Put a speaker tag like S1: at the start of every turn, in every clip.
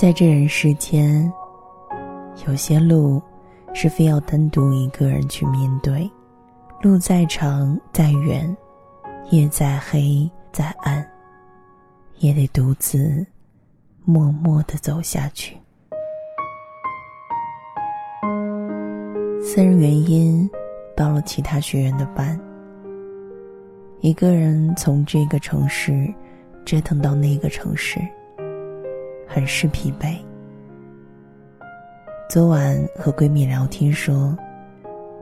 S1: 在这人世间，有些路是非要单独一个人去面对，路再长再远，夜再黑再暗，也得独自默默的走下去。私人原因，报了其他学院的班。一个人从这个城市折腾到那个城市，很是疲惫。昨晚和闺蜜聊天说，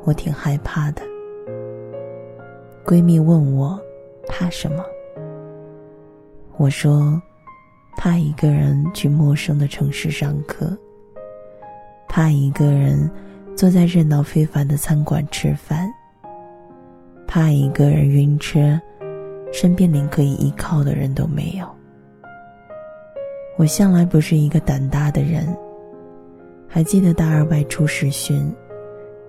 S1: 我挺害怕的。闺蜜问我怕什么，我说怕一个人去陌生的城市上课，怕一个人坐在热闹非凡的餐馆吃饭。怕一个人晕车，身边连可以依靠的人都没有。我向来不是一个胆大的人。还记得大二外出实训，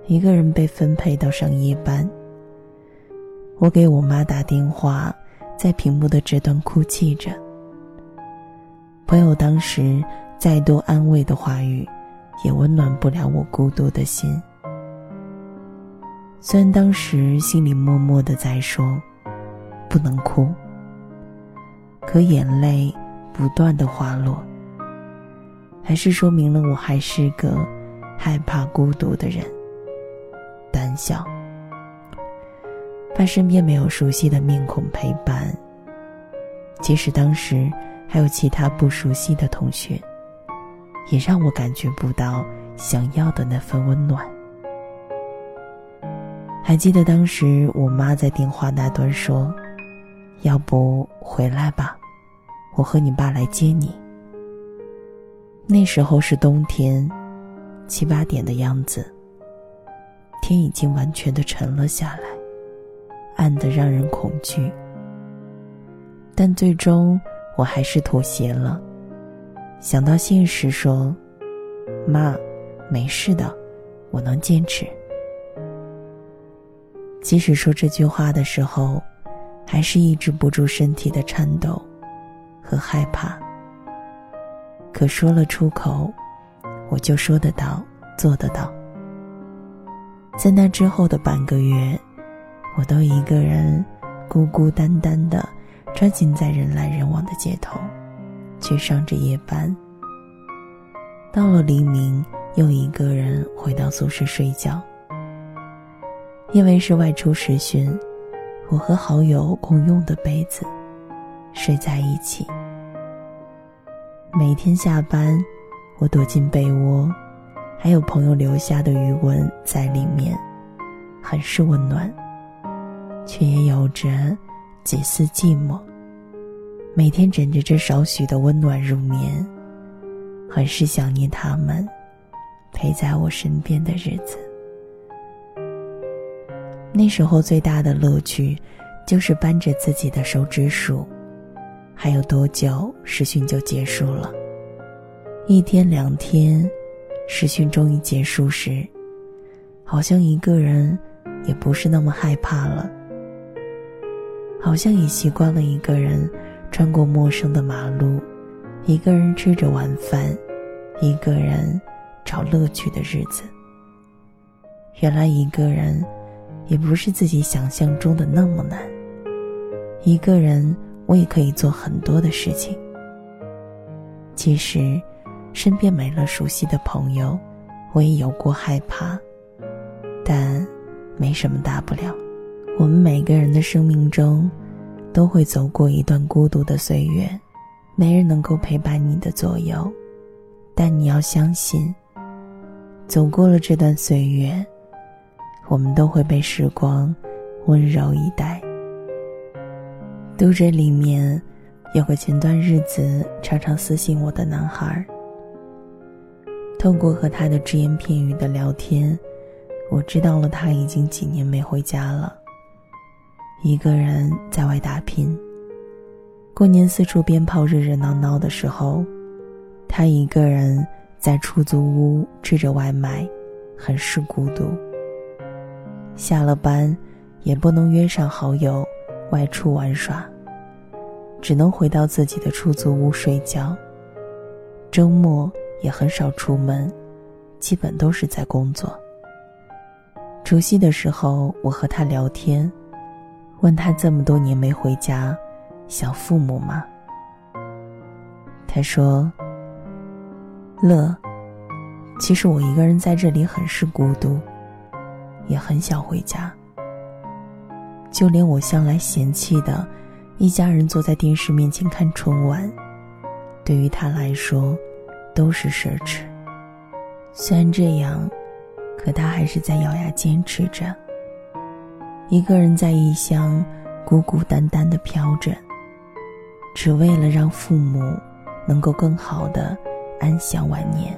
S1: 一个人被分配到上夜班。我给我妈打电话，在屏幕的这端哭泣着。朋友当时再多安慰的话语，也温暖不了我孤独的心。虽然当时心里默默的在说，不能哭，可眼泪不断的滑落，还是说明了我还是个害怕孤独的人，胆小，怕身边没有熟悉的面孔陪伴。即使当时还有其他不熟悉的同学，也让我感觉不到想要的那份温暖。还记得当时我妈在电话那端说：“要不回来吧，我和你爸来接你。”那时候是冬天，七八点的样子。天已经完全的沉了下来，暗得让人恐惧。但最终我还是妥协了，想到现实说：“妈，没事的，我能坚持。”即使说这句话的时候，还是抑制不住身体的颤抖和害怕。可说了出口，我就说得到，做得到。在那之后的半个月，我都一个人孤孤单单的穿行在人来人往的街头，去上着夜班。到了黎明，又一个人回到宿舍睡觉。因为是外出实训，我和好友共用的被子，睡在一起。每天下班，我躲进被窝，还有朋友留下的余温在里面，很是温暖，却也有着几丝寂寞。每天枕着这少许的温暖入眠，很是想念他们陪在我身边的日子。那时候最大的乐趣，就是扳着自己的手指数，还有多久实训就结束了。一天两天，实训终于结束时，好像一个人也不是那么害怕了。好像也习惯了一个人穿过陌生的马路，一个人吃着晚饭，一个人找乐趣的日子。原来一个人。也不是自己想象中的那么难。一个人，我也可以做很多的事情。其实，身边没了熟悉的朋友，我也有过害怕，但没什么大不了。我们每个人的生命中，都会走过一段孤独的岁月，没人能够陪伴你的左右，但你要相信，走过了这段岁月。我们都会被时光温柔以待。读者里面有个前段日子常常私信我的男孩。通过和他的只言片语的聊天，我知道了他已经几年没回家了。一个人在外打拼。过年四处鞭炮热热闹闹的时候，他一个人在出租屋吃着外卖，很是孤独。下了班，也不能约上好友外出玩耍，只能回到自己的出租屋睡觉。周末也很少出门，基本都是在工作。除夕的时候，我和他聊天，问他这么多年没回家，想父母吗？他说：“乐，其实我一个人在这里很是孤独，也很想回家。就连我向来嫌弃的，一家人坐在电视面前看春晚，对于他来说，都是奢侈。虽然这样，可他还是在咬牙坚持着。一个人在异乡，孤孤单单的飘着，只为了让父母。”能够更好的安享晚年。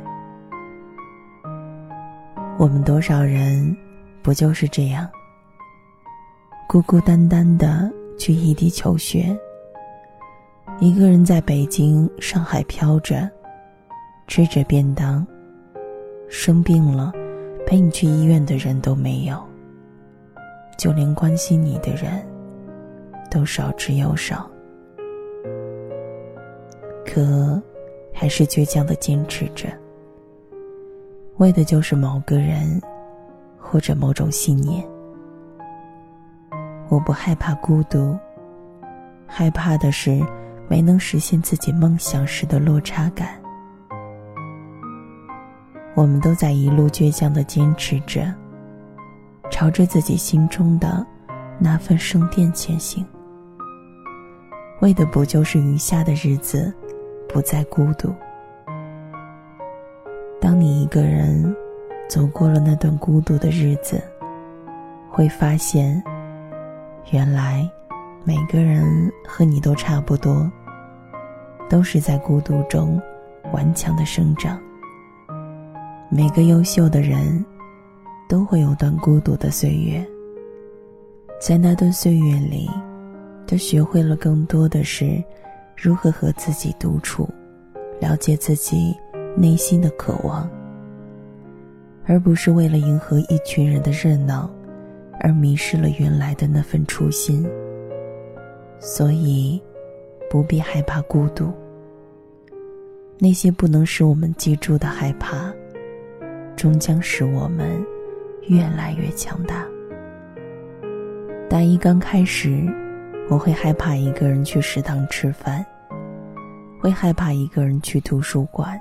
S1: 我们多少人不就是这样，孤孤单单的去异地求学，一个人在北京、上海飘着，吃着便当，生病了，陪你去医院的人都没有，就连关心你的人都少之又少。可，还是倔强的坚持着，为的就是某个人，或者某种信念。我不害怕孤独，害怕的是没能实现自己梦想时的落差感。我们都在一路倔强的坚持着，朝着自己心中的那份圣殿前行，为的不就是余下的日子？不再孤独。当你一个人走过了那段孤独的日子，会发现，原来每个人和你都差不多，都是在孤独中顽强的生长。每个优秀的人，都会有段孤独的岁月，在那段岁月里，他学会了更多的是。如何和自己独处，了解自己内心的渴望，而不是为了迎合一群人的热闹，而迷失了原来的那份初心。所以，不必害怕孤独。那些不能使我们记住的害怕，终将使我们越来越强大。大一刚开始。我会害怕一个人去食堂吃饭，会害怕一个人去图书馆，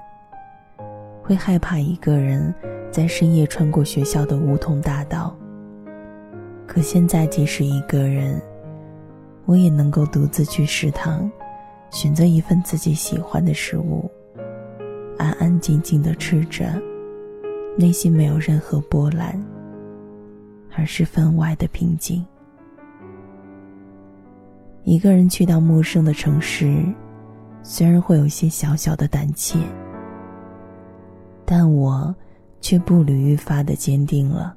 S1: 会害怕一个人在深夜穿过学校的梧桐大道。可现在，即使一个人，我也能够独自去食堂，选择一份自己喜欢的食物，安安静静的吃着，内心没有任何波澜，而是分外的平静。一个人去到陌生的城市，虽然会有些小小的胆怯，但我却步履愈发的坚定了。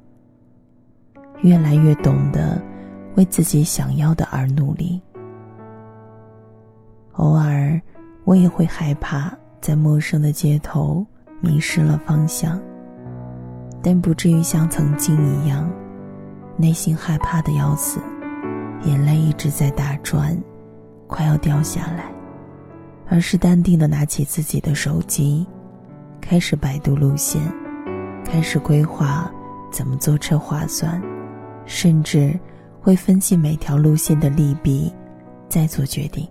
S1: 越来越懂得为自己想要的而努力。偶尔，我也会害怕在陌生的街头迷失了方向，但不至于像曾经一样，内心害怕的要死。眼泪一直在打转，快要掉下来，而是淡定的拿起自己的手机，开始百度路线，开始规划怎么坐车划算，甚至会分析每条路线的利弊，再做决定。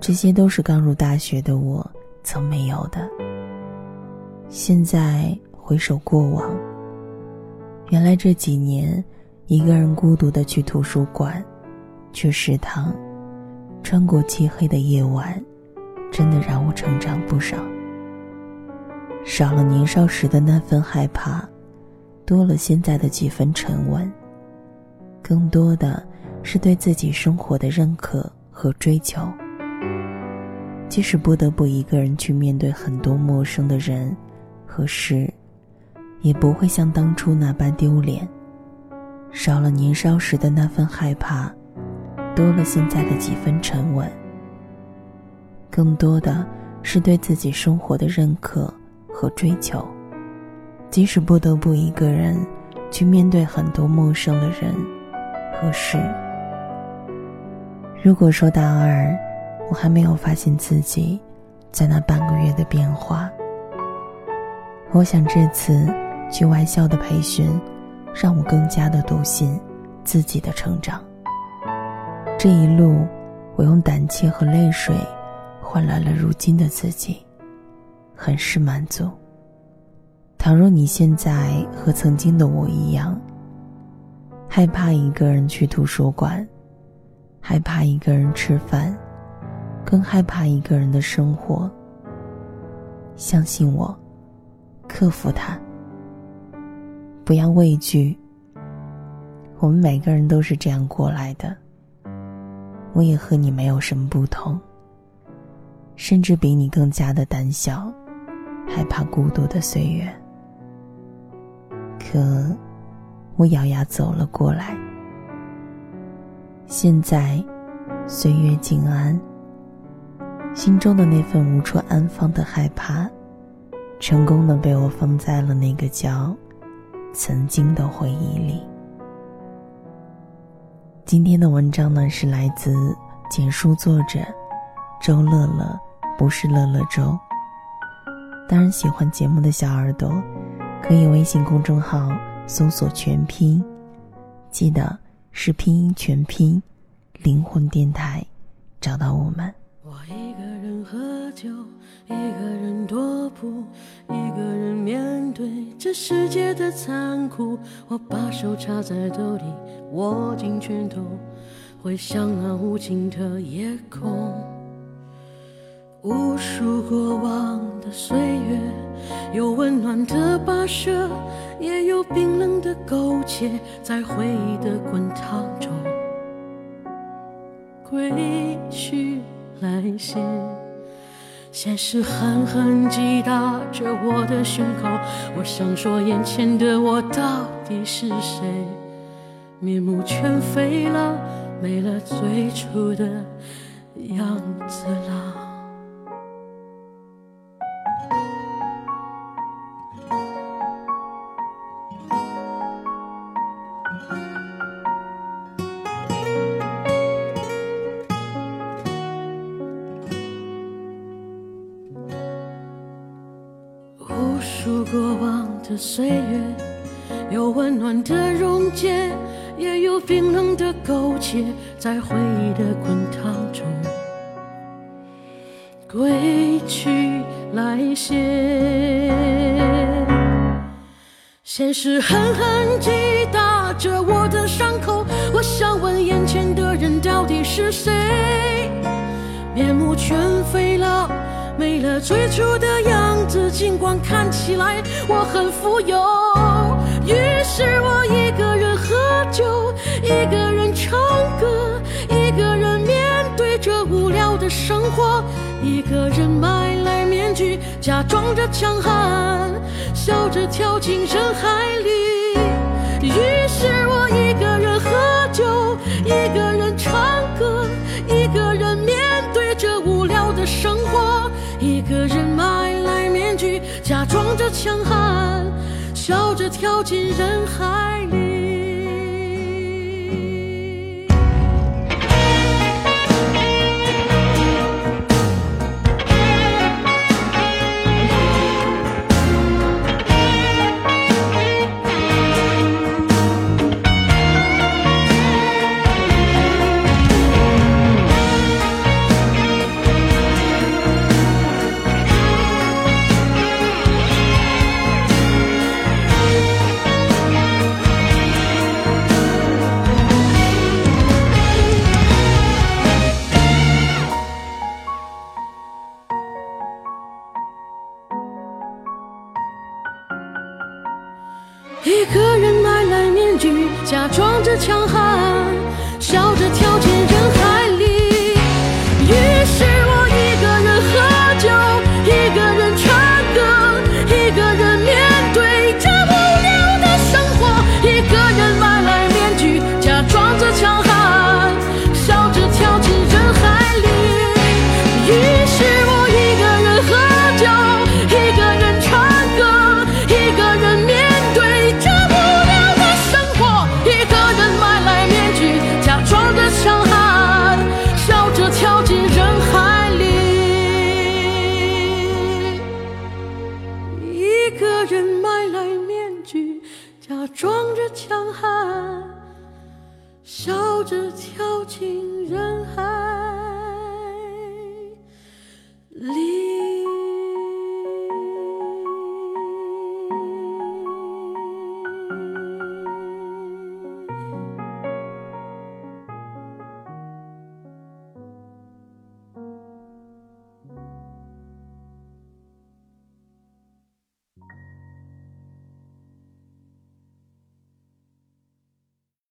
S1: 这些都是刚入大学的我曾没有的。现在回首过往，原来这几年。一个人孤独的去图书馆，去食堂，穿过漆黑的夜晚，真的让我成长不少。少了年少时的那份害怕，多了现在的几分沉稳。更多的是对自己生活的认可和追求。即使不得不一个人去面对很多陌生的人和事，也不会像当初那般丢脸。少了年少时的那份害怕，多了现在的几分沉稳。更多的是对自己生活的认可和追求，即使不得不一个人去面对很多陌生的人和事。如果说大二，我还没有发现自己在那半个月的变化。我想这次去外校的培训，让我更加的笃信自己的成长。这一路，我用胆怯和泪水换来了如今的自己，很是满足。倘若你现在和曾经的我一样，害怕一个人去图书馆，害怕一个人吃饭，更害怕一个人的生活，相信我。克服它，不要畏惧。我们每个人都是这样过来的。我也和你没有什么不同，甚至比你更加的胆小，害怕孤独的岁月。可，我咬牙走了过来。现在，岁月静安，心中的那份无处安放的害怕。成功的被我放在了那个叫“曾经”的回忆里。今天的文章呢，是来自简书作者周乐乐，不是乐乐周。当然，喜欢节目的小耳朵，可以微信公众号搜索全拼，记得是拼音全拼，灵魂电台，找到我们。
S2: 我一个人喝酒。一个人踱步，一个人面对这世界的残酷。我把手插在兜里，握紧拳头，回想那无尽的夜空。无数过往的岁月，有温暖的跋涉，也有冰冷的苟且，在回忆的滚烫中，归去来兮。现实狠狠击打着我的胸口，我想说，眼前的我到底是谁？面目全非了，没了最初的样子的岁月，有温暖的溶解，也有冰冷的苟且，在回忆的滚烫中，归去来兮。现实狠狠击打着我的伤口，我想问眼前的人到底是谁？面目全非。没了最初的样子，尽管看起来我很富有。于是我一个人喝酒，一个人唱歌，一个人面对着无聊的生活，一个人买来面具，假装着强悍，笑着跳进人海里。于是我一个人喝酒，一个人跳进人海。假装着强悍，笑着跳进笑着跳进人海。